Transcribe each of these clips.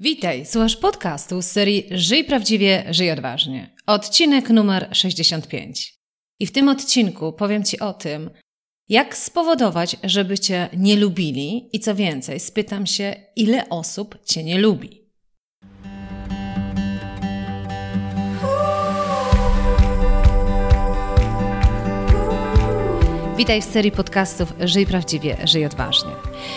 Witaj, słuchasz podcastu z serii Żyj prawdziwie, żyj odważnie. Odcinek numer 65. I w tym odcinku powiem Ci o tym, jak spowodować, żeby Cię nie lubili i co więcej, spytam się, ile osób Cię nie lubi. Witaj w serii podcastów Żyj prawdziwie, żyj odważnie.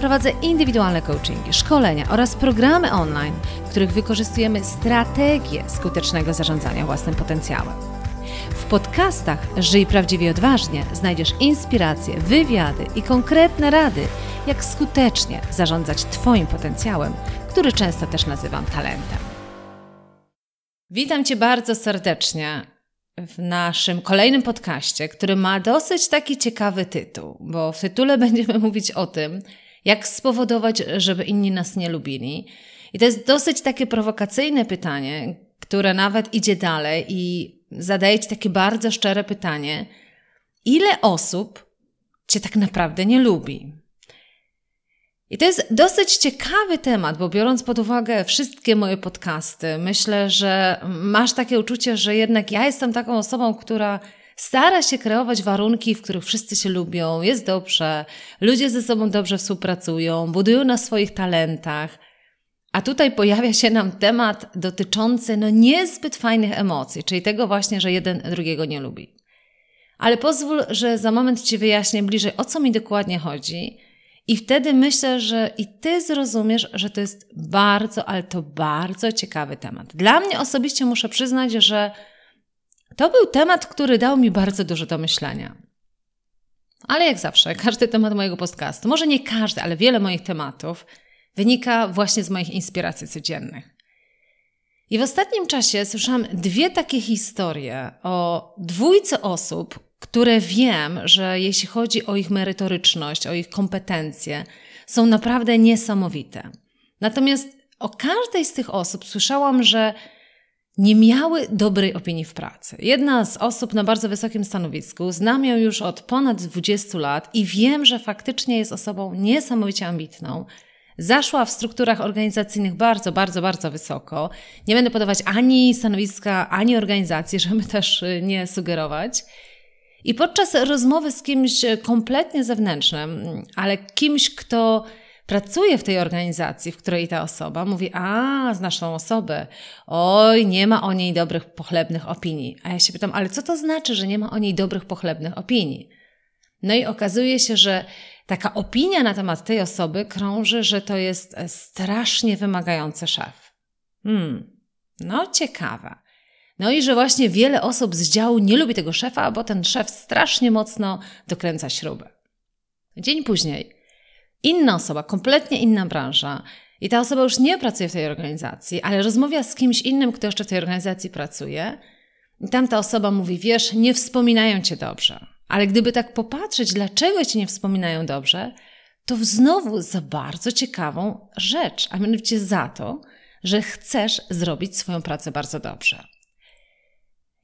Prowadzę indywidualne coachingi, szkolenia oraz programy online, w których wykorzystujemy strategię skutecznego zarządzania własnym potencjałem. W podcastach Żyj prawdziwie odważnie znajdziesz inspiracje, wywiady i konkretne rady, jak skutecznie zarządzać Twoim potencjałem, który często też nazywam talentem. Witam Cię bardzo serdecznie w naszym kolejnym podcaście, który ma dosyć taki ciekawy tytuł, bo w tytule będziemy mówić o tym, jak spowodować, żeby inni nas nie lubili? I to jest dosyć takie prowokacyjne pytanie, które nawet idzie dalej i zadaje Ci takie bardzo szczere pytanie: ile osób Cię tak naprawdę nie lubi? I to jest dosyć ciekawy temat, bo biorąc pod uwagę wszystkie moje podcasty, myślę, że masz takie uczucie, że jednak ja jestem taką osobą, która stara się kreować warunki, w których wszyscy się lubią, jest dobrze, ludzie ze sobą dobrze współpracują, budują na swoich talentach. A tutaj pojawia się nam temat dotyczący no niezbyt fajnych emocji, czyli tego właśnie, że jeden drugiego nie lubi. Ale pozwól, że za moment Ci wyjaśnię bliżej, o co mi dokładnie chodzi. I wtedy myślę, że i Ty zrozumiesz, że to jest bardzo, ale to bardzo ciekawy temat. Dla mnie osobiście muszę przyznać, że to był temat, który dał mi bardzo dużo do myślenia. Ale jak zawsze, każdy temat mojego podcastu, może nie każdy, ale wiele moich tematów wynika właśnie z moich inspiracji codziennych. I w ostatnim czasie słyszałam dwie takie historie o dwójce osób, które wiem, że jeśli chodzi o ich merytoryczność, o ich kompetencje, są naprawdę niesamowite. Natomiast o każdej z tych osób słyszałam, że nie miały dobrej opinii w pracy. Jedna z osób na bardzo wysokim stanowisku, znam ją już od ponad 20 lat i wiem, że faktycznie jest osobą niesamowicie ambitną. Zaszła w strukturach organizacyjnych bardzo, bardzo, bardzo wysoko. Nie będę podawać ani stanowiska, ani organizacji, żeby też y, nie sugerować. I podczas rozmowy z kimś kompletnie zewnętrznym, ale kimś, kto pracuje w tej organizacji, w której ta osoba mówi, a, znasz tą osobę, oj, nie ma o niej dobrych, pochlebnych opinii. A ja się pytam, ale co to znaczy, że nie ma o niej dobrych, pochlebnych opinii? No i okazuje się, że taka opinia na temat tej osoby krąży, że to jest strasznie wymagający szef. Hmm, no ciekawe. No i że właśnie wiele osób z działu nie lubi tego szefa, bo ten szef strasznie mocno dokręca śruby. Dzień później inna osoba, kompletnie inna branża, i ta osoba już nie pracuje w tej organizacji, ale rozmawia z kimś innym, kto jeszcze w tej organizacji pracuje, i tamta osoba mówi: Wiesz, nie wspominają cię dobrze. Ale gdyby tak popatrzeć, dlaczego cię nie wspominają dobrze, to znowu za bardzo ciekawą rzecz, a mianowicie za to, że chcesz zrobić swoją pracę bardzo dobrze.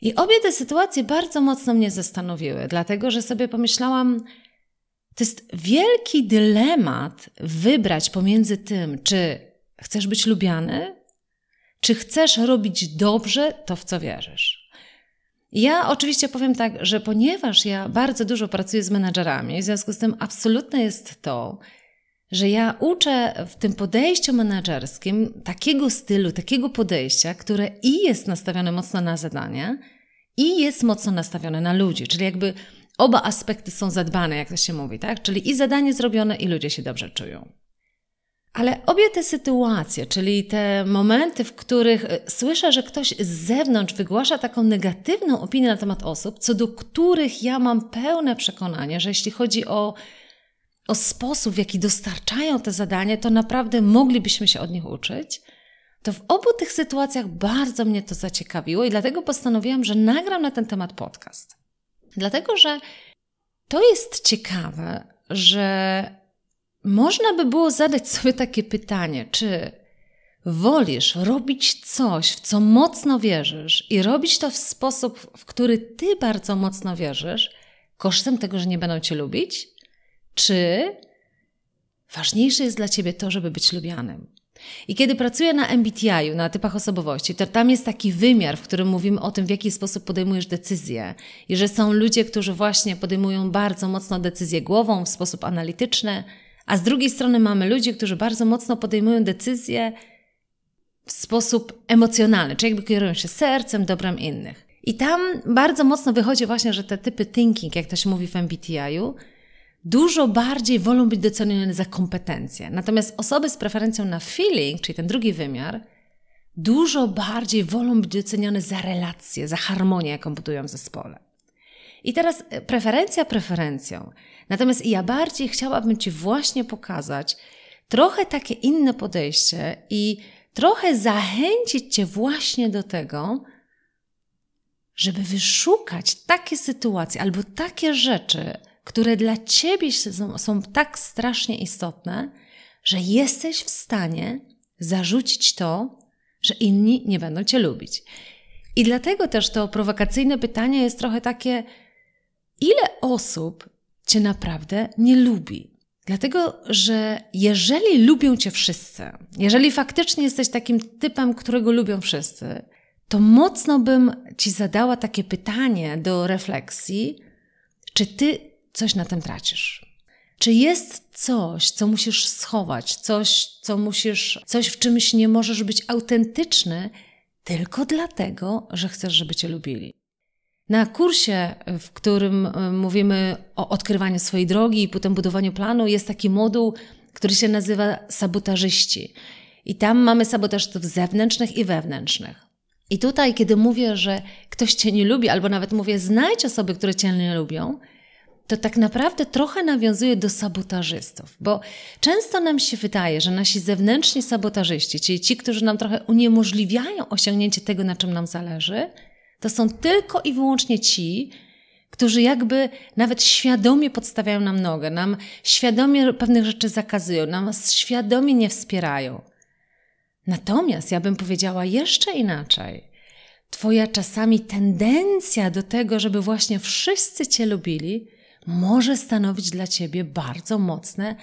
I obie te sytuacje bardzo mocno mnie zastanowiły, dlatego że sobie pomyślałam, to jest wielki dylemat wybrać pomiędzy tym, czy chcesz być lubiany, czy chcesz robić dobrze to, w co wierzysz. Ja oczywiście powiem tak, że ponieważ ja bardzo dużo pracuję z menadżerami, w związku z tym absolutne jest to, że ja uczę w tym podejściu menedżerskim takiego stylu, takiego podejścia, które i jest nastawione mocno na zadania, i jest mocno nastawione na ludzi. Czyli jakby oba aspekty są zadbane, jak to się mówi, tak? Czyli i zadanie zrobione, i ludzie się dobrze czują. Ale obie te sytuacje, czyli te momenty, w których e, słyszę, że ktoś z zewnątrz wygłasza taką negatywną opinię na temat osób, co do których ja mam pełne przekonanie, że jeśli chodzi o, o sposób, w jaki dostarczają te zadania, to naprawdę moglibyśmy się od nich uczyć, to w obu tych sytuacjach bardzo mnie to zaciekawiło i dlatego postanowiłam, że nagram na ten temat podcast. Dlatego, że to jest ciekawe, że można by było zadać sobie takie pytanie, czy wolisz robić coś, w co mocno wierzysz i robić to w sposób, w który ty bardzo mocno wierzysz, kosztem tego, że nie będą cię lubić? Czy ważniejsze jest dla ciebie to, żeby być lubianym? I kiedy pracuję na MBTI, na typach osobowości, to tam jest taki wymiar, w którym mówimy o tym, w jaki sposób podejmujesz decyzje. I że są ludzie, którzy właśnie podejmują bardzo mocno decyzje głową, w sposób analityczny, a z drugiej strony mamy ludzi, którzy bardzo mocno podejmują decyzje w sposób emocjonalny, czyli jakby kierują się sercem, dobrem innych. I tam bardzo mocno wychodzi właśnie, że te typy thinking, jak to się mówi w MBTI-u, dużo bardziej wolą być docenione za kompetencje. Natomiast osoby z preferencją na feeling, czyli ten drugi wymiar, dużo bardziej wolą być docenione za relacje, za harmonię, jaką budują w zespole. I teraz e, preferencja preferencją. Natomiast ja bardziej chciałabym Ci właśnie pokazać trochę takie inne podejście i trochę zachęcić Cię właśnie do tego, żeby wyszukać takie sytuacje albo takie rzeczy, które dla ciebie są, tak strasznie istotne, że jesteś w stanie zarzucić to, że inni nie będą cię lubić. I dlatego też to prowokacyjne pytanie jest trochę takie: ile osób cię naprawdę nie lubi? Dlatego, że jeżeli lubią cię wszyscy, jeżeli faktycznie jesteś takim typem, którego lubią wszyscy, to mocno bym ci zadała takie pytanie do refleksji, czy ty coś na tym tracisz. Czy jest coś, co musisz schować, coś, co musisz, coś w czymś nie możesz być autentyczny, tylko dlatego, że chcesz, żeby cię lubili? Na kursie, w którym e, mówimy o odkrywaniu swojej drogi i potem budowaniu planu, jest taki moduł, który się nazywa sabotażyści. I tam mamy sabotażystów zewnętrznych i wewnętrznych. I tutaj, kiedy mówię, że ktoś cię nie lubi, albo nawet mówię, znajdź osoby, które cię nie lubią, to tak naprawdę trochę nawiązuje do sabotażystów, bo często nam się wydaje, że nasi zewnętrzni sabotażyści, czyli ci, którzy nam trochę uniemożliwiają osiągnięcie tego, na czym nam zależy, to są tylko i wyłącznie ci, którzy jakby nawet świadomie podstawiają nam nogę, nam świadomie pewnych rzeczy zakazują, nam świadomie nie wspierają. Natomiast ja bym powiedziała jeszcze inaczej. Twoja czasami tendencja do tego, żeby właśnie wszyscy Cię lubili, może stanowić dla ciebie bardzo mocne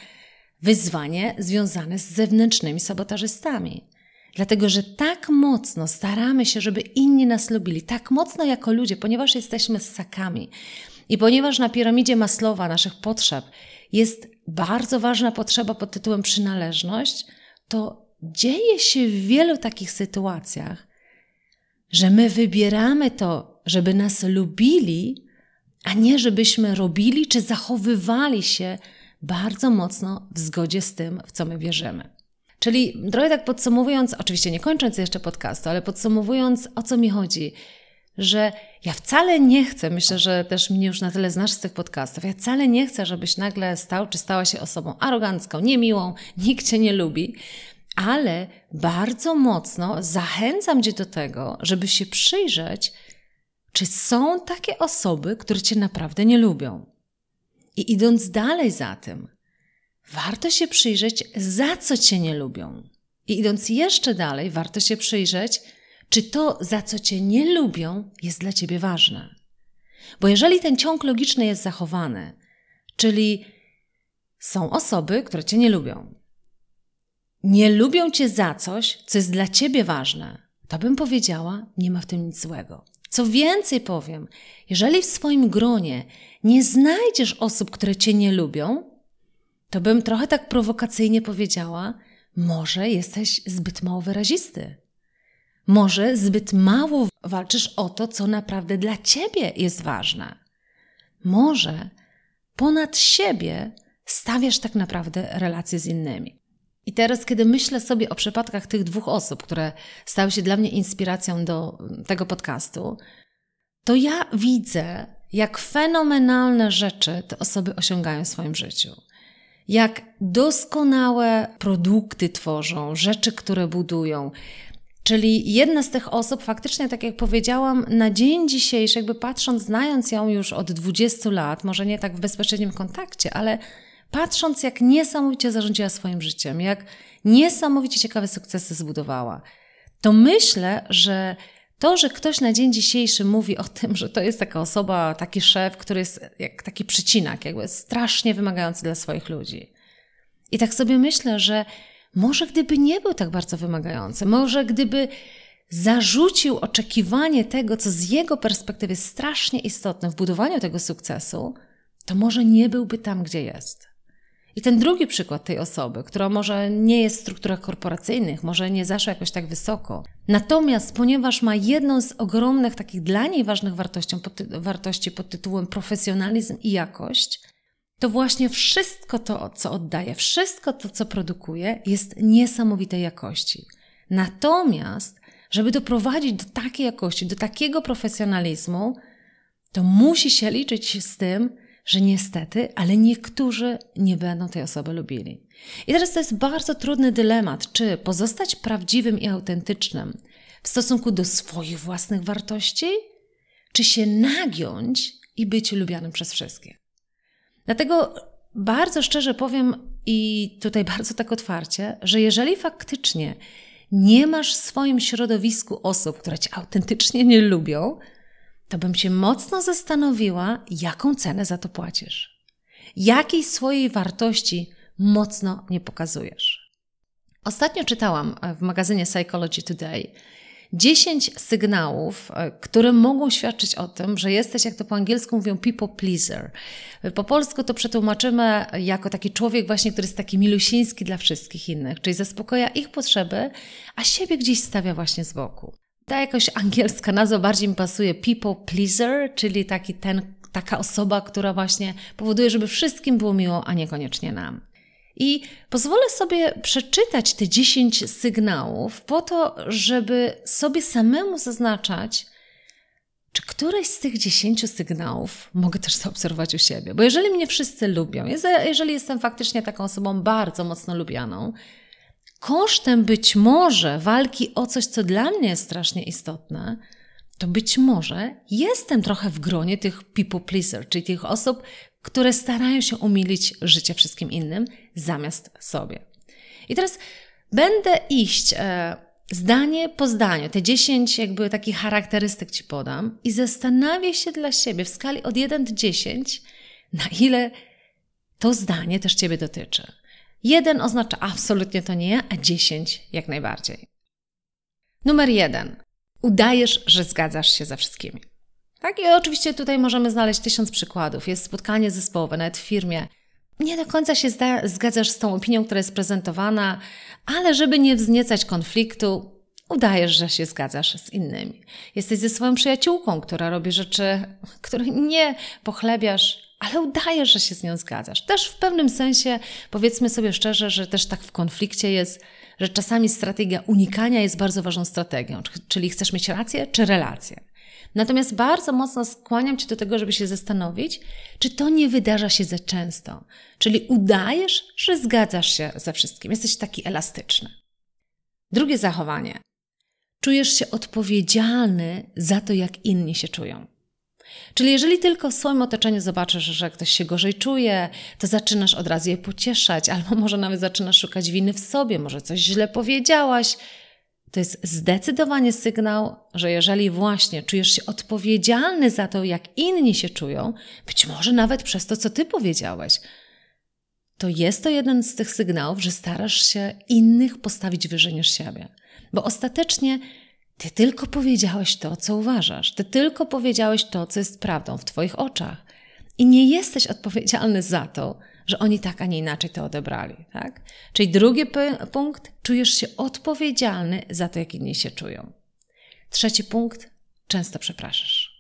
wyzwanie związane z zewnętrznymi sabotażystami. Dlatego, że tak mocno staramy się, żeby inni nas lubili, tak mocno jako ludzie, ponieważ jesteśmy ssakami i ponieważ na piramidzie Maslowa naszych potrzeb jest bardzo ważna potrzeba pod tytułem przynależność, to dzieje się w wielu takich sytuacjach, że my wybieramy to, żeby nas lubili, a nie żebyśmy robili czy zachowywali się bardzo mocno w zgodzie z tym, w co my wierzymy. Czyli trochę tak podsumowując, oczywiście nie kończąc jeszcze podcastu, ale podsumowując, o co mi chodzi, że ja wcale nie chcę, myślę, że też mnie już na tyle znasz z tych podcastów, ja wcale nie chcę, żebyś nagle stał czy stała się osobą arogancką, niemiłą, nikt cię nie lubi, ale bardzo mocno zachęcam cię do tego, żeby się przyjrzeć, czy są takie osoby, które Cię naprawdę nie lubią? I idąc dalej za tym, warto się przyjrzeć, za co Cię nie lubią. I idąc jeszcze dalej, warto się przyjrzeć, czy to, za co Cię nie lubią, jest dla Ciebie ważne. Bo jeżeli ten ciąg logiczny jest zachowany, czyli są osoby, które Cię nie lubią, nie lubią Cię za coś, co jest dla Ciebie ważne, to bym powiedziała, nie ma w tym nic złego. Co więcej powiem, jeżeli w swoim gronie nie znajdziesz osób, które cię nie lubią, to bym trochę tak prowokacyjnie powiedziała, może jesteś zbyt mało wyrazisty. Może zbyt mało walczysz o to, co naprawdę dla ciebie jest ważne. Może ponad siebie stawiasz tak naprawdę relacje z innymi. I teraz, kiedy myślę sobie o przypadkach tych dwóch osób, które stały się dla mnie inspiracją do tego podcastu, to ja widzę, jak fenomenalne rzeczy te osoby osiągają w swoim życiu. Jak doskonałe produkty tworzą, rzeczy, które budują, Czyli jedna z tych osób, faktycznie, tak jak powiedziałam, na dzień dzisiejszy, jakby patrząc, znając ją już od 20 lat, może nie tak w bezpośrednim kontakcie, ale patrząc, jak niesamowicie zarządziła swoim życiem, jak niesamowicie ciekawe sukcesy zbudowała, to myślę, że to, że ktoś na dzień dzisiejszy mówi o tym, że to jest taka osoba, taki szef, który jest jak taki przycinak, jakby strasznie wymagający dla swoich ludzi. I tak sobie myślę, że może gdyby nie był tak bardzo wymagający, może gdyby zarzucił oczekiwanie tego, co z jego perspektywy strasznie istotne w budowaniu tego sukcesu, to może nie byłby tam, gdzie jest. I ten drugi przykład tej osoby, która może nie jest w strukturach korporacyjnych, może nie zaszła jakoś tak wysoko, natomiast ponieważ ma jedną z ogromnych takich dla niej ważnych wartości pod, wartości pod tytułem profesjonalizm i jakość, to właśnie wszystko to, co oddaje, wszystko to, co produkuje, jest niesamowitej jakości. Natomiast, żeby doprowadzić do takiej jakości, do takiego profesjonalizmu, to musi się liczyć z tym, że niestety, ale niektórzy nie będą tej osoby lubili. I teraz to jest bardzo trudny dylemat, czy pozostać prawdziwym i autentycznym w stosunku do swoich własnych wartości, czy się nagiąć i być lubianym przez wszystkich. Dlatego bardzo szczerze powiem i tutaj bardzo tak otwarcie, że jeżeli faktycznie nie masz w swoim środowisku osób, które cię autentycznie nie lubią, to bym się mocno zastanowiła, jaką cenę za to płacisz. Jakiej swojej wartości mocno nie pokazujesz. Ostatnio czytałam w magazynie Psychology Today 10 sygnałów, e, które mogą świadczyć o tym, że jesteś, jak to po angielsku mówią, people pleaser. Po polsku to przetłumaczymy jako taki człowiek właśnie, który jest taki milusiński dla wszystkich innych, czyli zaspokaja ich potrzeby, a siebie gdzieś stawia właśnie z boku. Ta jakoś angielska nazwa bardziej mi pasuje people pleaser, czyli taki ten, taka osoba, która właśnie powoduje, żeby wszystkim było miło, a niekoniecznie nam. I pozwolę sobie przeczytać te 10 sygnałów po to, żeby sobie samemu zaznaczać, czy któreś z tych 10 sygnałów mogę też zaobserwować u siebie. Bo jeżeli mnie wszyscy lubią, jeżeli jestem faktycznie taką osobą bardzo mocno lubianą, kosztem być może walki o coś, co dla mnie jest strasznie istotne, to być może jestem trochę w gronie tych people pleaser, czyli tych osób, które starają się umilić życie wszystkim innym zamiast sobie. I teraz będę iść e, zdanie po zdaniu, te 10 jakby takich charakterystyk Ci podam i zastanawię się dla siebie w skali od 1 do 10, na ile to zdanie też Ciebie dotyczy. Jeden oznacza absolutnie to nie, a 10 jak najbardziej. Numer jeden. Udajesz, że zgadzasz się ze wszystkimi. Tak? I oczywiście tutaj możemy znaleźć tysiąc przykładów. Jest spotkanie zespołowe, nawet w firmie. Nie do końca się zgadzasz z tą opinią, która jest prezentowana, ale żeby nie wzniecać konfliktu, udajesz, że się zgadzasz z innymi. Jesteś ze swoją przyjaciółką, która robi rzeczy, których nie pochlebiasz, ale udajesz, że się z nią zgadzasz. Też w pewnym sensie, powiedzmy sobie szczerze, że też tak w konflikcie jest, że czasami strategia unikania jest bardzo ważną strategią. Czyli chcesz mieć rację czy relację. Natomiast bardzo mocno skłaniam Cię do tego, żeby się zastanowić, czy to nie wydarza się za często. Czyli udajesz, że zgadzasz się ze wszystkim, jesteś taki elastyczny. Drugie zachowanie. Czujesz się odpowiedzialny za to, jak inni się czują. Czyli jeżeli tylko w swoim otoczeniu zobaczysz, że ktoś się gorzej czuje, to zaczynasz od razu je pocieszać, albo może nawet zaczynasz szukać winy w sobie, może coś źle powiedziałaś, to jest zdecydowanie sygnał, że jeżeli właśnie czujesz się odpowiedzialny za to, jak inni się czują, być może nawet przez to, co ty powiedziałeś, to jest to jeden z tych sygnałów, że starasz się innych postawić wyżej niż siebie. Bo ostatecznie ty tylko powiedziałeś to, co uważasz, ty tylko powiedziałeś to, co jest prawdą w twoich oczach. I nie jesteś odpowiedzialny za to, że oni tak, a nie inaczej to odebrali. Tak? Czyli drugi punkt, czujesz się odpowiedzialny za to, jak inni się czują. Trzeci punkt, często przepraszasz.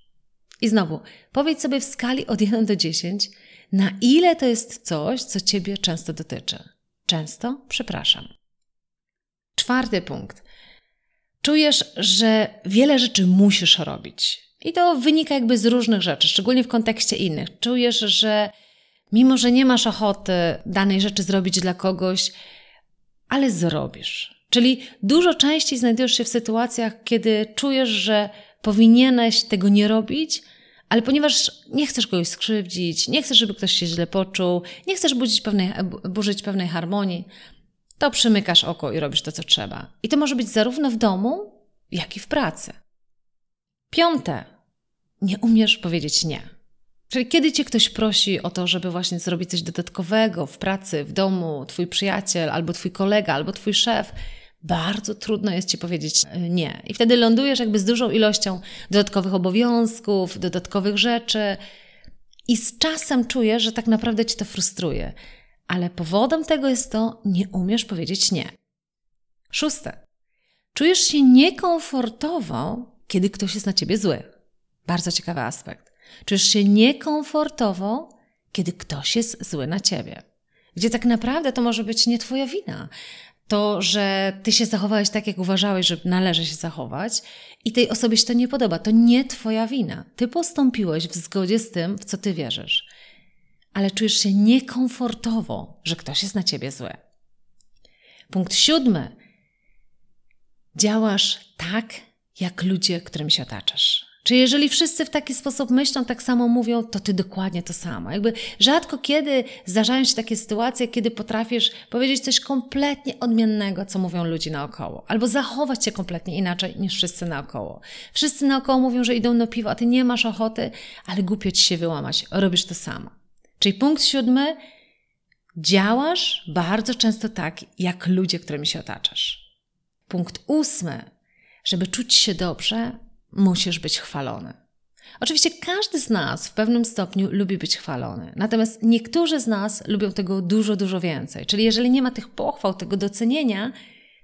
I znowu, powiedz sobie w skali od 1 do 10, na ile to jest coś, co Ciebie często dotyczy. Często przepraszam. Czwarty punkt. Czujesz, że wiele rzeczy musisz robić. I to wynika jakby z różnych rzeczy, szczególnie w kontekście innych. Czujesz, że mimo że nie masz ochoty danej rzeczy zrobić dla kogoś, ale zrobisz. Czyli dużo częściej znajdujesz się w sytuacjach, kiedy czujesz, że powinieneś tego nie robić, ale ponieważ nie chcesz kogoś skrzywdzić, nie chcesz, żeby ktoś się źle poczuł, nie chcesz budzić pewnej, burzyć pewnej harmonii, to przymykasz oko i robisz to, co trzeba. I to może być zarówno w domu, jak i w pracy. Piąte. Nie umiesz powiedzieć nie. Czyli kiedy cię ktoś prosi o to, żeby właśnie zrobić coś dodatkowego w pracy, w domu, twój przyjaciel, albo twój kolega, albo twój szef, bardzo trudno jest ci powiedzieć e, nie. I wtedy lądujesz jakby z dużą ilością dodatkowych obowiązków, dodatkowych rzeczy, i z czasem czujesz, że tak naprawdę ci to frustruje. Ale powodem tego jest to, nie umiesz powiedzieć nie. Szóste. Czujesz się niekomfortowo, kiedy ktoś jest na ciebie zły. Bardzo ciekawy aspekt. Czujesz się niekomfortowo, kiedy ktoś jest zły na ciebie. Gdzie tak naprawdę to może być nie twoja wina to, że ty się zachowałeś tak, jak uważałeś, że należy się zachować, i tej osobie się to nie podoba. To nie twoja wina. Ty postąpiłeś w zgodzie z tym, w co ty wierzysz. Ale czujesz się niekomfortowo, że ktoś jest na ciebie zły. Punkt siódmy. Działasz tak, jak ludzie, którym się otaczasz. Czy jeżeli wszyscy w taki sposób myślą, tak samo mówią, to ty dokładnie to samo. Jakby rzadko kiedy zdarzają się takie sytuacje, kiedy potrafisz powiedzieć coś kompletnie odmiennego, co mówią ludzie naokoło, albo zachować się kompletnie inaczej niż wszyscy naokoło. Wszyscy naokoło mówią, że idą na piwo, a ty nie masz ochoty, ale głupio ci się wyłamać, robisz to samo. Czyli punkt siódmy, działasz bardzo często tak, jak ludzie, którymi się otaczasz. Punkt ósmy, żeby czuć się dobrze, musisz być chwalony. Oczywiście każdy z nas w pewnym stopniu lubi być chwalony, natomiast niektórzy z nas lubią tego dużo, dużo więcej. Czyli jeżeli nie ma tych pochwał, tego docenienia,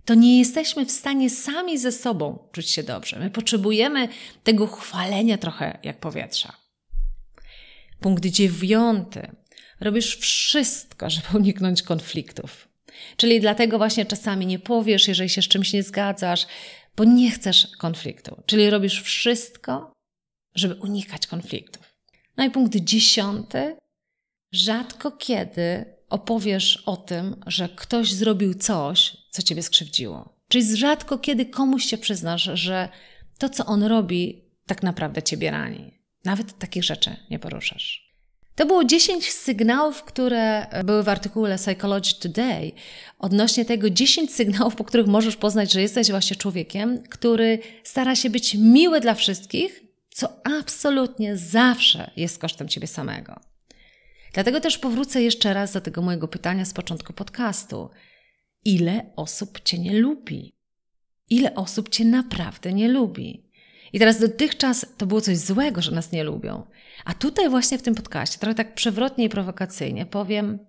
to nie jesteśmy w stanie sami ze sobą czuć się dobrze. My potrzebujemy tego chwalenia trochę jak powietrza. Punkt dziewiąty. Robisz wszystko, żeby uniknąć konfliktów. Czyli dlatego właśnie czasami nie powiesz, jeżeli się z czymś nie zgadzasz, bo nie chcesz konfliktu. Czyli robisz wszystko, żeby unikać konfliktów. No i punkt dziesiąty. Rzadko kiedy opowiesz o tym, że ktoś zrobił coś, co ciebie skrzywdziło. Czyli rzadko kiedy komuś się przyznasz, że to, co on robi, tak naprawdę ciebie rani. Nawet takich rzeczy nie poruszasz. To było 10 sygnałów, które były w artykule Psychology Today odnośnie tego 10 sygnałów, po których możesz poznać, że jesteś właśnie człowiekiem, który stara się być miły dla wszystkich, co absolutnie zawsze jest kosztem ciebie samego. Dlatego też powrócę jeszcze raz do tego mojego pytania z początku podcastu. Ile osób cię nie lubi? Ile osób cię naprawdę nie lubi? I teraz dotychczas to było coś złego, że nas nie lubią. A tutaj właśnie w tym podcaście, trochę tak przewrotnie i prowokacyjnie powiem,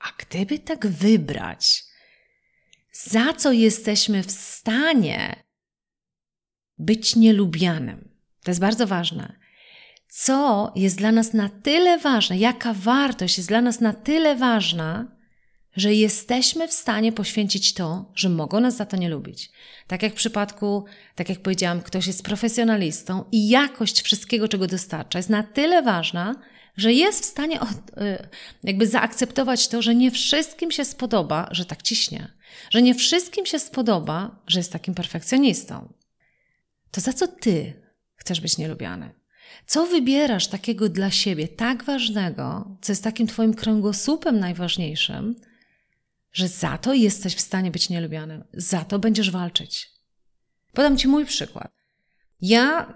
a gdyby tak wybrać, za co jesteśmy w stanie być nielubianym? To jest bardzo ważne. Co jest dla nas na tyle ważne, jaka wartość jest dla nas na tyle ważna, że jesteśmy w stanie poświęcić to, że mogą nas za to nie lubić. Tak jak w przypadku, tak jak powiedziałam, ktoś jest profesjonalistą i jakość wszystkiego, czego dostarcza, jest na tyle ważna, że jest w stanie y, jakby zaakceptować to, że nie wszystkim się spodoba, że tak ciśnie, że nie wszystkim się spodoba, że jest takim perfekcjonistą. To za co ty chcesz być nielubiany? Co wybierasz takiego dla siebie, tak ważnego, co jest takim twoim kręgosłupem najważniejszym, że za to jesteś w stanie być nielubianym, za to będziesz walczyć. Podam Ci mój przykład. Ja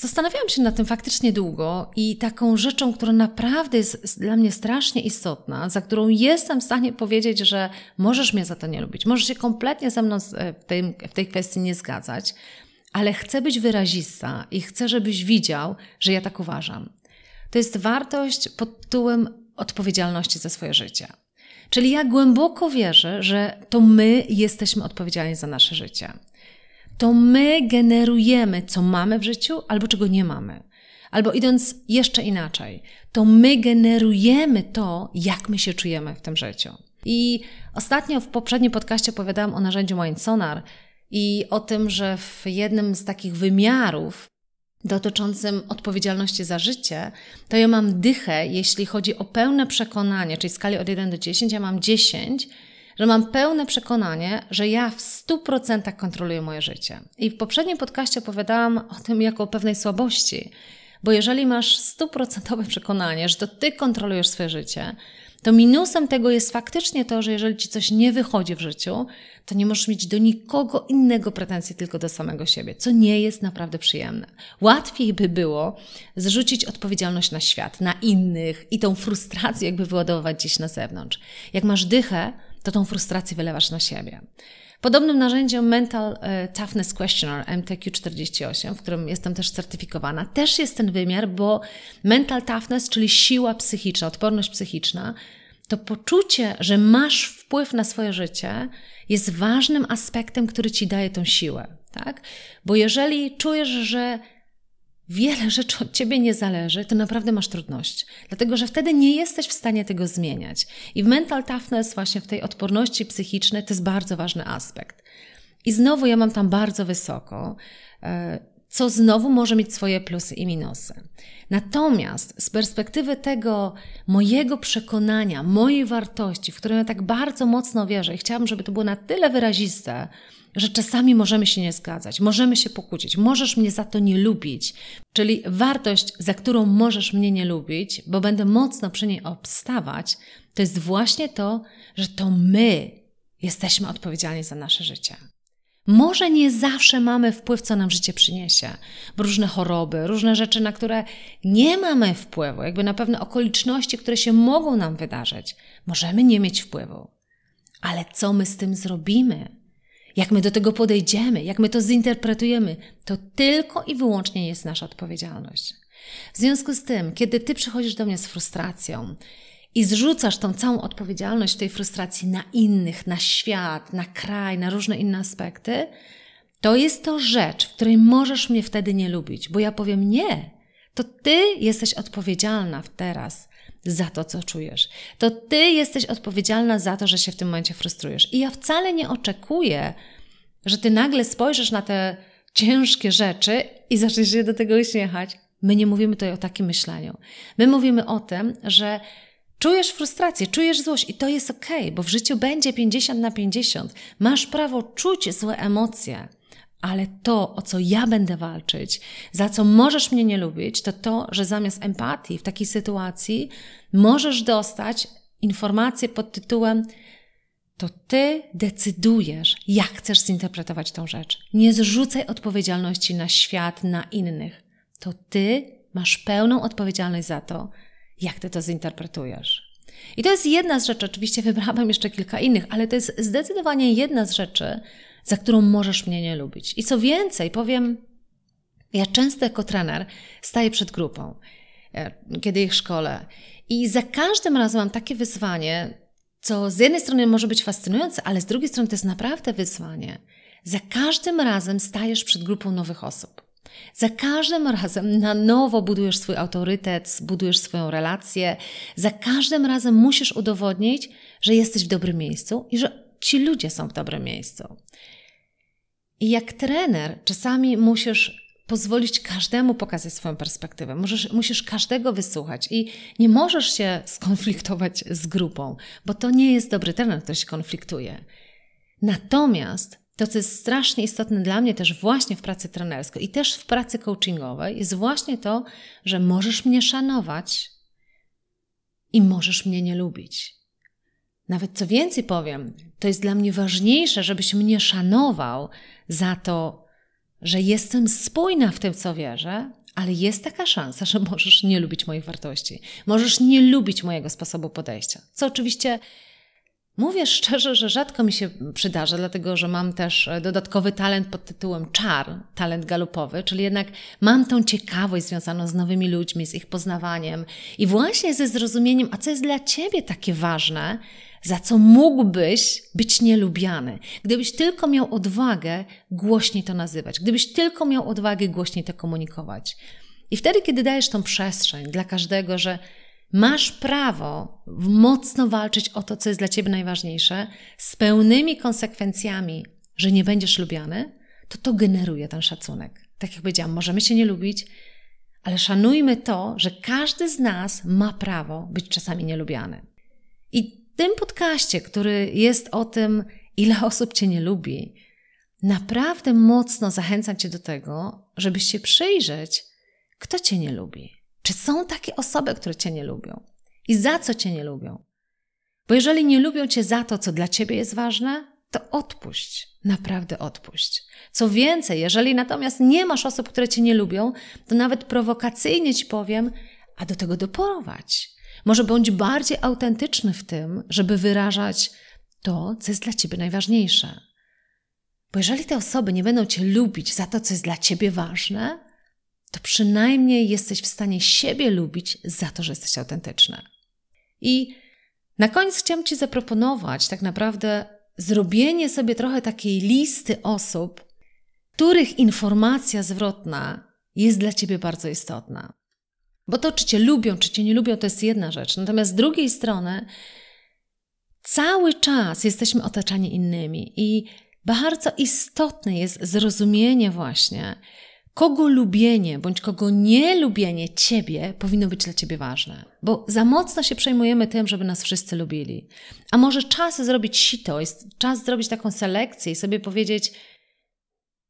zastanawiałam się nad tym faktycznie długo i taką rzeczą, która naprawdę jest dla mnie strasznie istotna, za którą jestem w stanie powiedzieć, że możesz mnie za to nie lubić, możesz się kompletnie ze mną w tej, w tej kwestii nie zgadzać, ale chcę być wyrazista i chcę, żebyś widział, że ja tak uważam. To jest wartość pod tytułem odpowiedzialności za swoje życie. Czyli ja głęboko wierzę, że to my jesteśmy odpowiedzialni za nasze życie. To my generujemy, co mamy w życiu albo czego nie mamy. Albo idąc jeszcze inaczej, to my generujemy to, jak my się czujemy w tym życiu. I ostatnio w poprzednim podcaście opowiadałam o narzędziu Mindsonar i o tym, że w jednym z takich wymiarów dotyczącym odpowiedzialności za życie, to ja mam dychę, jeśli chodzi o pełne przekonanie, czyli w skali od 1 do 10, ja mam 10, że mam pełne przekonanie, że ja w 100% kontroluję moje życie. I w poprzednim podcaście opowiadałam o tym jako o pewnej słabości, bo jeżeli masz stuprocentowe przekonanie, że to ty kontrolujesz swoje życie, to minusem tego jest faktycznie to, że jeżeli ci coś nie wychodzi w życiu, to nie możesz mieć do nikogo innego pretensji, tylko do samego siebie, co nie jest naprawdę przyjemne. Łatwiej by było zrzucić odpowiedzialność na świat, na innych i tą frustrację jakby wyładować gdzieś na zewnątrz. Jak masz dychę, to tą frustrację wylewasz na siebie. Podobnym narzędziem Mental e, Toughness Questionnaire MTQ48, w którym jestem też certyfikowana, też jest ten wymiar, bo mental toughness, czyli siła psychiczna, odporność psychiczna, to poczucie, że masz wpływ na swoje życie, jest ważnym aspektem, który ci daje tą siłę. Tak? Bo jeżeli czujesz, że wiele rzeczy od ciebie nie zależy, to naprawdę masz trudność. Dlatego, że wtedy nie jesteś w stanie tego zmieniać. I w mental toughness, właśnie w tej odporności psychicznej, to jest bardzo ważny aspekt. I znowu ja mam tam bardzo wysoko, e, co znowu może mieć swoje plusy i minusy. Natomiast z perspektywy tego mojego przekonania, mojej wartości, w którą ja tak bardzo mocno wierzę i chciałabym, żeby to było na tyle wyraziste, że czasami możemy się nie zgadzać, możemy się pokłócić, możesz mnie za to nie lubić. Czyli wartość, za którą możesz mnie nie lubić, bo będę mocno przy niej obstawać, to jest właśnie to, że to my jesteśmy odpowiedzialni za nasze życie. Może nie zawsze mamy wpływ, co nam życie przyniesie, bo różne choroby, różne rzeczy, na które nie mamy wpływu, jakby na pewne okoliczności, które się mogą nam wydarzyć, możemy nie mieć wpływu. Ale co my z tym zrobimy? Jak my do tego podejdziemy, jak my to zinterpretujemy, to tylko i wyłącznie jest nasza odpowiedzialność. W związku z tym, kiedy ty przychodzisz do mnie z frustracją i zrzucasz tą całą odpowiedzialność tej frustracji na innych, na świat, na kraj, na różne inne aspekty, to jest to rzecz, w której możesz mnie wtedy nie lubić, bo ja powiem nie. To ty jesteś odpowiedzialna teraz za to, co czujesz. To ty jesteś odpowiedzialna za to, że się w tym momencie frustrujesz. I ja wcale nie oczekuję, że ty nagle spojrzysz na te ciężkie rzeczy i zaczniesz się do tego uśmiechać. My nie mówimy tutaj o takim myśleniu. My mówimy o tym, że czujesz frustrację, czujesz złość i to jest ok, bo w życiu będzie 50 na 50. Masz prawo czuć złe emocje. Ale to, o co ja będę walczyć, za co możesz mnie nie lubić, to to, że zamiast empatii w takiej sytuacji możesz dostać informację pod tytułem: To ty decydujesz, jak chcesz zinterpretować tą rzecz. Nie zrzucaj odpowiedzialności na świat, na innych. To ty masz pełną odpowiedzialność za to, jak ty to zinterpretujesz. I to jest jedna z rzeczy, oczywiście wybrałam jeszcze kilka innych, ale to jest zdecydowanie jedna z rzeczy, za którą możesz mnie nie lubić. I co więcej, powiem, ja często jako trener staję przed grupą, e, kiedy ich szkole. I za każdym razem mam takie wyzwanie, co z jednej strony może być fascynujące, ale z drugiej strony to jest naprawdę wyzwanie. Za każdym razem stajesz przed grupą nowych osób. Za każdym razem na nowo budujesz swój autorytet, budujesz swoją relację. Za każdym razem musisz udowodnić, że jesteś w dobrym miejscu i że ci ludzie są w dobrym miejscu. I jak trener, czasami musisz pozwolić każdemu pokazać swoją perspektywę. Możesz, musisz każdego wysłuchać i nie możesz się skonfliktować z grupą, bo to nie jest dobry trener, który się konfliktuje. Natomiast to, co jest strasznie istotne dla mnie też właśnie w pracy trenerskiej i też w pracy coachingowej, jest właśnie to, że możesz mnie szanować i możesz mnie nie lubić. Nawet co więcej powiem, to jest dla mnie ważniejsze, żebyś mnie szanował za to, że jestem spójna w tym, co wierzę, ale jest taka szansa, że możesz nie lubić moich wartości, możesz nie lubić mojego sposobu podejścia. Co oczywiście mówię szczerze, że rzadko mi się przydarza, dlatego że mam też dodatkowy talent pod tytułem czar, talent galupowy, czyli jednak mam tą ciekawość związaną z nowymi ludźmi, z ich poznawaniem i właśnie ze zrozumieniem, a co jest dla ciebie takie ważne, za co mógłbyś być nielubiany. Gdybyś tylko miał odwagę głośniej to nazywać, gdybyś tylko miał odwagę głośniej to komunikować. I wtedy, kiedy dajesz tą przestrzeń dla każdego, że masz prawo mocno walczyć o to, co jest dla ciebie najważniejsze, z pełnymi konsekwencjami, że nie będziesz lubiany, to to generuje ten szacunek. Tak jak powiedziałam, możemy się nie lubić, ale szanujmy to, że każdy z nas ma prawo być czasami nielubiany. I tym podcaście, który jest o tym, ile osób Cię nie lubi, naprawdę mocno zachęcam Cię do tego, żebyś się przyjrzeć, kto Cię nie lubi. Czy są takie osoby, które Cię nie lubią? I za co Cię nie lubią? Bo jeżeli nie lubią Cię za to, co dla Ciebie jest ważne, to odpuść. Naprawdę odpuść. Co więcej, jeżeli natomiast nie masz osób, które Cię nie lubią, to nawet prowokacyjnie Ci powiem, a do tego doprowadź. Może bądź bardziej autentyczny w tym, żeby wyrażać to, co jest dla Ciebie najważniejsze. Bo jeżeli te osoby nie będą Cię lubić za to, co jest dla Ciebie ważne, to przynajmniej jesteś w stanie siebie lubić za to, że jesteś autentyczny. I na koniec chciałam Ci zaproponować tak naprawdę zrobienie sobie trochę takiej listy osób, których informacja zwrotna jest dla Ciebie bardzo istotna. Bo to, czy Cię lubią, czy Cię nie lubią, to jest jedna rzecz. Natomiast z drugiej strony, cały czas jesteśmy otaczani innymi i bardzo istotne jest zrozumienie właśnie, kogo lubienie bądź kogo nielubienie ciebie powinno być dla ciebie ważne. Bo za mocno się przejmujemy tym, żeby nas wszyscy lubili. A może czas zrobić sito, jest czas zrobić taką selekcję i sobie powiedzieć,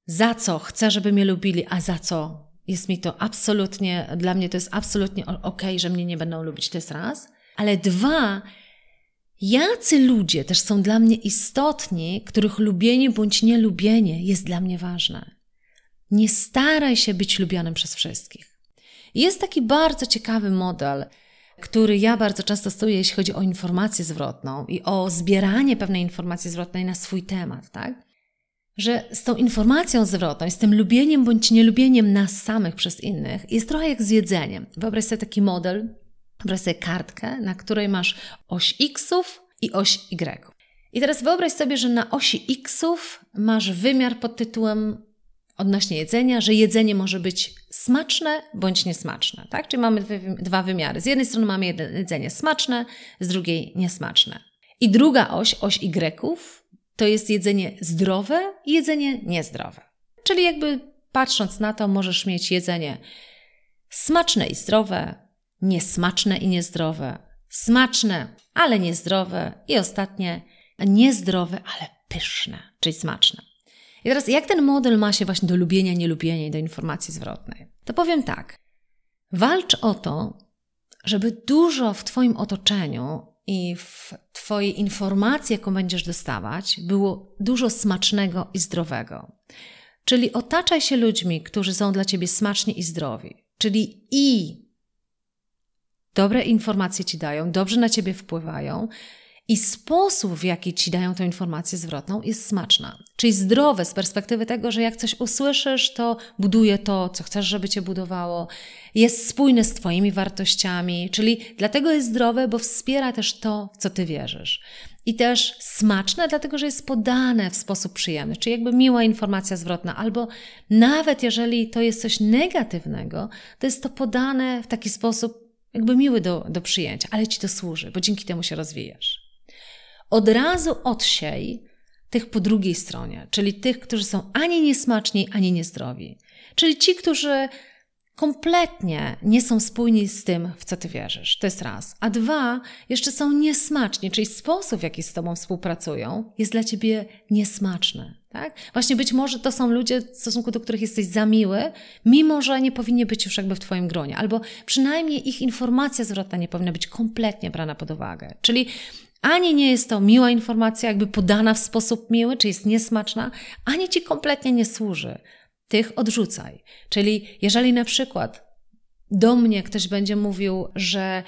za co chcę, żeby mnie lubili, a za co jest mi to absolutnie, dla mnie to jest absolutnie ok, że mnie nie będą lubić, to jest raz. Ale dwa, jacy ludzie też są dla mnie istotni, których lubienie bądź nielubienie jest dla mnie ważne. Nie staraj się być lubianym przez wszystkich. Jest taki bardzo ciekawy model, który ja bardzo często stosuję, jeśli chodzi o informację zwrotną i o zbieranie pewnej informacji zwrotnej na swój temat, tak? Że z tą informacją zwrotną, z tym lubieniem bądź nielubieniem nas samych przez innych, jest trochę jak z jedzeniem. Wyobraź sobie taki model, wyobraź sobie kartkę, na której masz oś xów i oś y. I teraz wyobraź sobie, że na osi xów masz wymiar pod tytułem odnośnie jedzenia, że jedzenie może być smaczne bądź niesmaczne. Tak? Czyli mamy dwa wymiary. Z jednej strony mamy jedzenie smaczne, z drugiej niesmaczne. I druga oś, oś Y, to jest jedzenie zdrowe i jedzenie niezdrowe. Czyli jakby patrząc na to, możesz mieć jedzenie smaczne i zdrowe, niesmaczne i niezdrowe, smaczne, ale niezdrowe i ostatnie niezdrowe, ale pyszne, czyli smaczne. I teraz, jak ten model ma się właśnie do lubienia, nielubienia i do informacji zwrotnej? To powiem tak. Walcz o to, żeby dużo w Twoim otoczeniu i w Twojej informacji, jaką będziesz dostawać, było dużo smacznego i zdrowego. Czyli otaczaj się ludźmi, którzy są dla Ciebie smaczni i zdrowi. Czyli i dobre informacje Ci dają, dobrze na Ciebie wpływają, i sposób, w jaki ci dają tę informację zwrotną, jest smaczna. Czyli zdrowe z perspektywy tego, że jak coś usłyszysz, to buduje to, co chcesz, żeby cię budowało, jest spójne z Twoimi wartościami, czyli dlatego jest zdrowe, bo wspiera też to, co Ty wierzysz. I też smaczne, dlatego że jest podane w sposób przyjemny, czyli jakby miła informacja zwrotna, albo nawet jeżeli to jest coś negatywnego, to jest to podane w taki sposób jakby miły do, do przyjęcia, ale ci to służy, bo dzięki temu się rozwijasz od razu odsiej tych po drugiej stronie, czyli tych, którzy są ani niesmaczni, ani niezdrowi. Czyli ci, którzy kompletnie nie są spójni z tym, w co ty wierzysz. To jest raz. A dwa, jeszcze są niesmaczni, czyli sposób, w jaki z tobą współpracują, jest dla ciebie niesmaczny. Tak? Właśnie być może to są ludzie, w stosunku do których jesteś za miły, mimo że nie powinni być już jakby w twoim gronie, albo przynajmniej ich informacja zwrotna nie powinna być kompletnie brana pod uwagę. Czyli ani nie jest to miła informacja, jakby podana w sposób miły, czy jest niesmaczna, ani ci kompletnie nie służy. Tych odrzucaj. Czyli jeżeli na przykład do mnie ktoś będzie mówił, że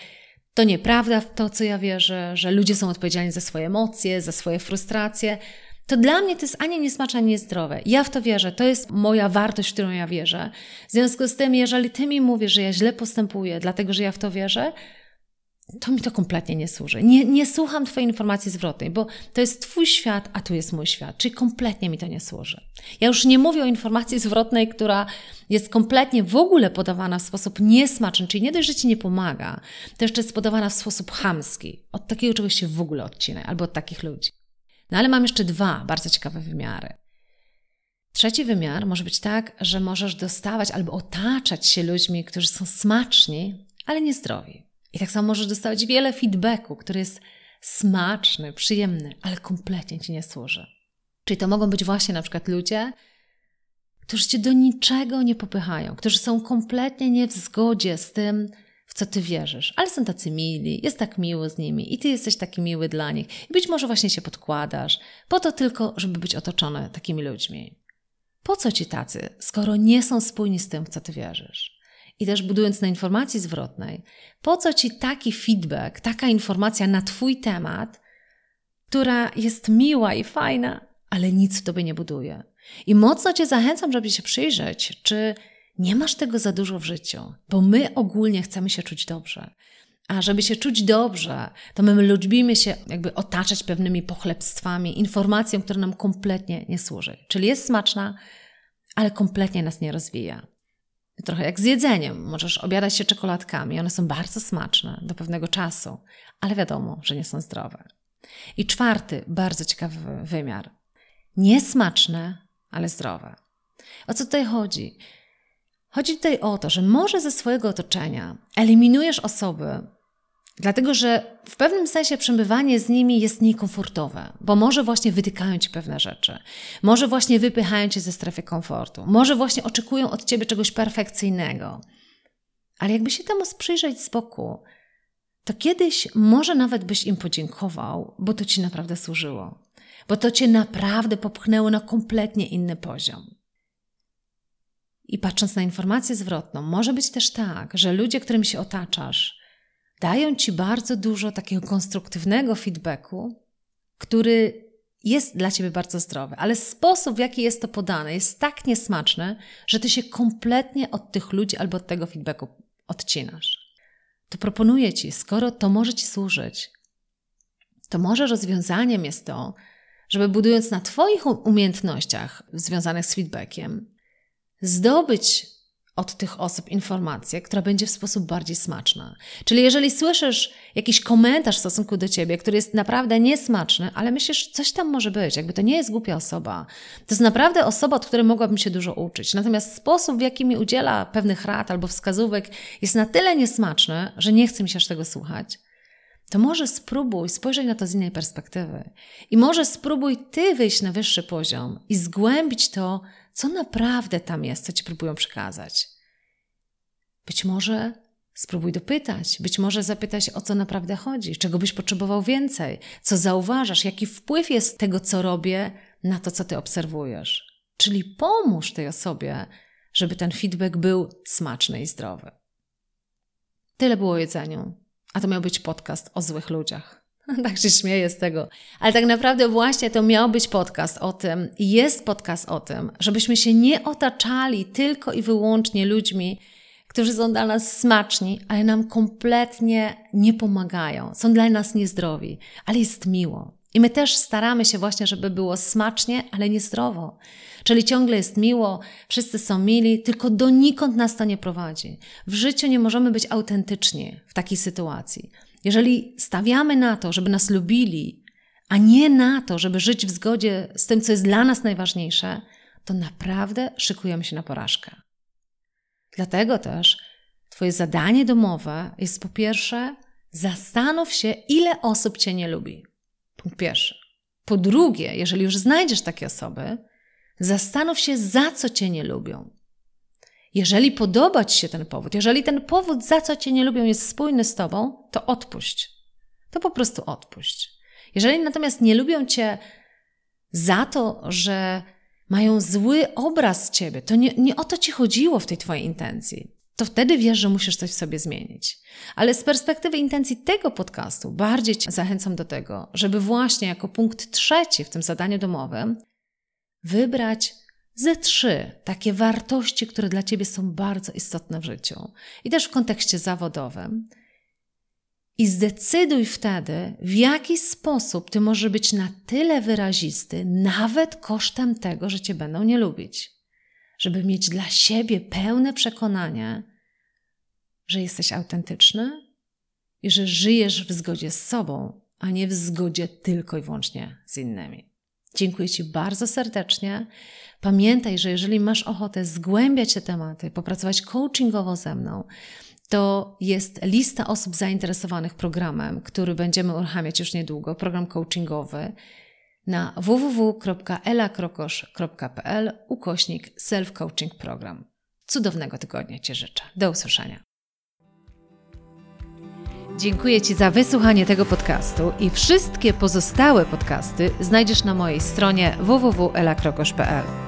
to nieprawda to, co ja wierzę, że ludzie są odpowiedzialni za swoje emocje, za swoje frustracje, to dla mnie to jest ani niesmaczne, ani niezdrowe. Ja w to wierzę, to jest moja wartość, w którą ja wierzę. W związku z tym, jeżeli ty mi mówisz, że ja źle postępuję, dlatego że ja w to wierzę, to mi to kompletnie nie służy. Nie, nie słucham Twojej informacji zwrotnej, bo to jest Twój świat, a tu jest mój świat, czyli kompletnie mi to nie służy. Ja już nie mówię o informacji zwrotnej, która jest kompletnie w ogóle podawana w sposób niesmaczny, czyli nie dość, że Ci nie pomaga, to jeszcze jest podawana w sposób chamski. Od takiego czegoś się w ogóle odcinaj, albo od takich ludzi. No ale mam jeszcze dwa bardzo ciekawe wymiary. Trzeci wymiar może być tak, że możesz dostawać albo otaczać się ludźmi, którzy są smaczni, ale niezdrowi. I tak samo możesz dostawać wiele feedbacku, który jest smaczny, przyjemny, ale kompletnie ci nie służy. Czyli to mogą być właśnie na przykład ludzie, którzy cię do niczego nie popychają, którzy są kompletnie nie w zgodzie z tym, w co ty wierzysz, ale są tacy mili, jest tak miło z nimi i ty jesteś taki miły dla nich. I być może właśnie się podkładasz, po to tylko, żeby być otoczony takimi ludźmi. Po co ci tacy, skoro nie są spójni z tym, w co ty wierzysz? I też budując na informacji zwrotnej, po co ci taki feedback, taka informacja na twój temat, która jest miła i fajna, ale nic w tobie nie buduje? I mocno cię zachęcam, żeby się przyjrzeć, czy nie masz tego za dużo w życiu, bo my ogólnie chcemy się czuć dobrze. A żeby się czuć dobrze, to my lubimy się jakby otaczać pewnymi pochlebstwami, informacją, która nam kompletnie nie służy. Czyli jest smaczna, ale kompletnie nas nie rozwija. Trochę jak z jedzeniem. Możesz obiadać się czekoladkami. One są bardzo smaczne do pewnego czasu, ale wiadomo, że nie są zdrowe. I czwarty, bardzo ciekawy wymiar. Niesmaczne, ale zdrowe. O co tutaj chodzi? Chodzi tutaj o to, że może ze swojego otoczenia eliminujesz osoby, dlatego że w pewnym sensie przebywanie z nimi jest niekomfortowe, bo może właśnie wytykają ci pewne rzeczy, może właśnie wypychają cię ze strefy komfortu, może właśnie oczekują od ciebie czegoś perfekcyjnego. Ale jakby się temu przyjrzeć z boku, to kiedyś może nawet byś im podziękował, bo to ci naprawdę służyło, bo to cię naprawdę popchnęło na kompletnie inny poziom. I patrząc na informację zwrotną, może być też tak, że ludzie, którymi się otaczasz, dają ci bardzo dużo takiego konstruktywnego feedbacku, który jest dla ciebie bardzo zdrowy, ale sposób, w jaki jest to podane, jest tak niesmaczny, że ty się kompletnie od tych ludzi albo od tego feedbacku odcinasz. To proponuję ci, skoro to może ci służyć, to może rozwiązaniem jest to, żeby budując na Twoich umiejętnościach związanych z feedbackiem, zdobyć od tych osób informację, która będzie w sposób bardziej smaczna. Czyli jeżeli słyszysz jakiś komentarz w stosunku do ciebie, który jest naprawdę niesmaczny, ale myślisz, coś tam może być, jakby to nie jest głupia osoba. To jest naprawdę osoba, od której mogłabym się dużo uczyć. Natomiast sposób, w jaki mi udziela pewnych rad albo wskazówek, jest na tyle niesmaczny, że nie chce mi się aż tego słuchać. To może spróbuj spojrzeć na to z innej perspektywy. I może spróbuj ty wyjść na wyższy poziom i zgłębić to, co naprawdę tam jest, co ci próbują przekazać. Być może spróbuj dopytać, być może zapytać, o co naprawdę chodzi, czego byś potrzebował więcej, co zauważasz, jaki wpływ jest tego, co robię, na to, co ty obserwujesz. Czyli pomóż tej osobie, żeby ten feedback był smaczny i zdrowy. Tyle było o jedzeniu, a to miał być podcast o złych ludziach. Tak się śmieję z tego. Ale tak naprawdę właśnie to miał być podcast o tym, jest podcast o tym, żebyśmy się nie otaczali tylko i wyłącznie ludźmi, którzy są dla nas smaczni, ale nam kompletnie nie pomagają, są dla nas niezdrowi, ale jest miło. I my też staramy się właśnie, żeby było smacznie, ale niezdrowo. Czyli ciągle jest miło, wszyscy są mili, tylko donikąd nas to nie prowadzi. W życiu nie możemy być autentyczni w takiej sytuacji. Jeżeli stawiamy na to, żeby nas lubili, a nie na to, żeby żyć w zgodzie z tym, co jest dla nas najważniejsze, to naprawdę szykujemy się na porażkę. Dlatego też Twoje zadanie domowe jest po pierwsze, zastanów się, ile osób Cię nie lubi. Punkt pierwszy. Po drugie, jeżeli już znajdziesz takie osoby, zastanów się, za co Cię nie lubią. Jeżeli podoba Ci się ten powód, jeżeli ten powód, za co Cię nie lubią, jest spójny z Tobą, to odpuść. To po prostu odpuść. Jeżeli natomiast nie lubią Cię za to, że mają zły obraz Ciebie, to nie, nie o to Ci chodziło w tej Twojej intencji. To wtedy wiesz, że musisz coś w sobie zmienić. Ale z perspektywy intencji tego podcastu bardziej Cię zachęcam do tego, żeby właśnie jako punkt trzeci w tym zadaniu domowym wybrać ze trzy takie wartości, które dla Ciebie są bardzo istotne w życiu i też w kontekście zawodowym. I zdecyduj wtedy, w jaki sposób Ty możesz być na tyle wyrazisty, nawet kosztem tego, że Cię będą nie lubić, żeby mieć dla siebie pełne przekonanie, że jesteś autentyczny i że żyjesz w zgodzie z sobą, a nie w zgodzie tylko i wyłącznie z innymi. Dziękuję Ci bardzo serdecznie. Pamiętaj, że jeżeli masz ochotę zgłębiać te tematy, popracować coachingowo ze mną, to jest lista osób zainteresowanych programem, który będziemy uruchamiać już niedługo, program coachingowy na www.elakrokosz.pl ukośnik self-coaching program. Cudownego tygodnia Ci życzę. Do usłyszenia. Dziękuję Ci za wysłuchanie tego podcastu i wszystkie pozostałe podcasty znajdziesz na mojej stronie www.elakrokosz.pl.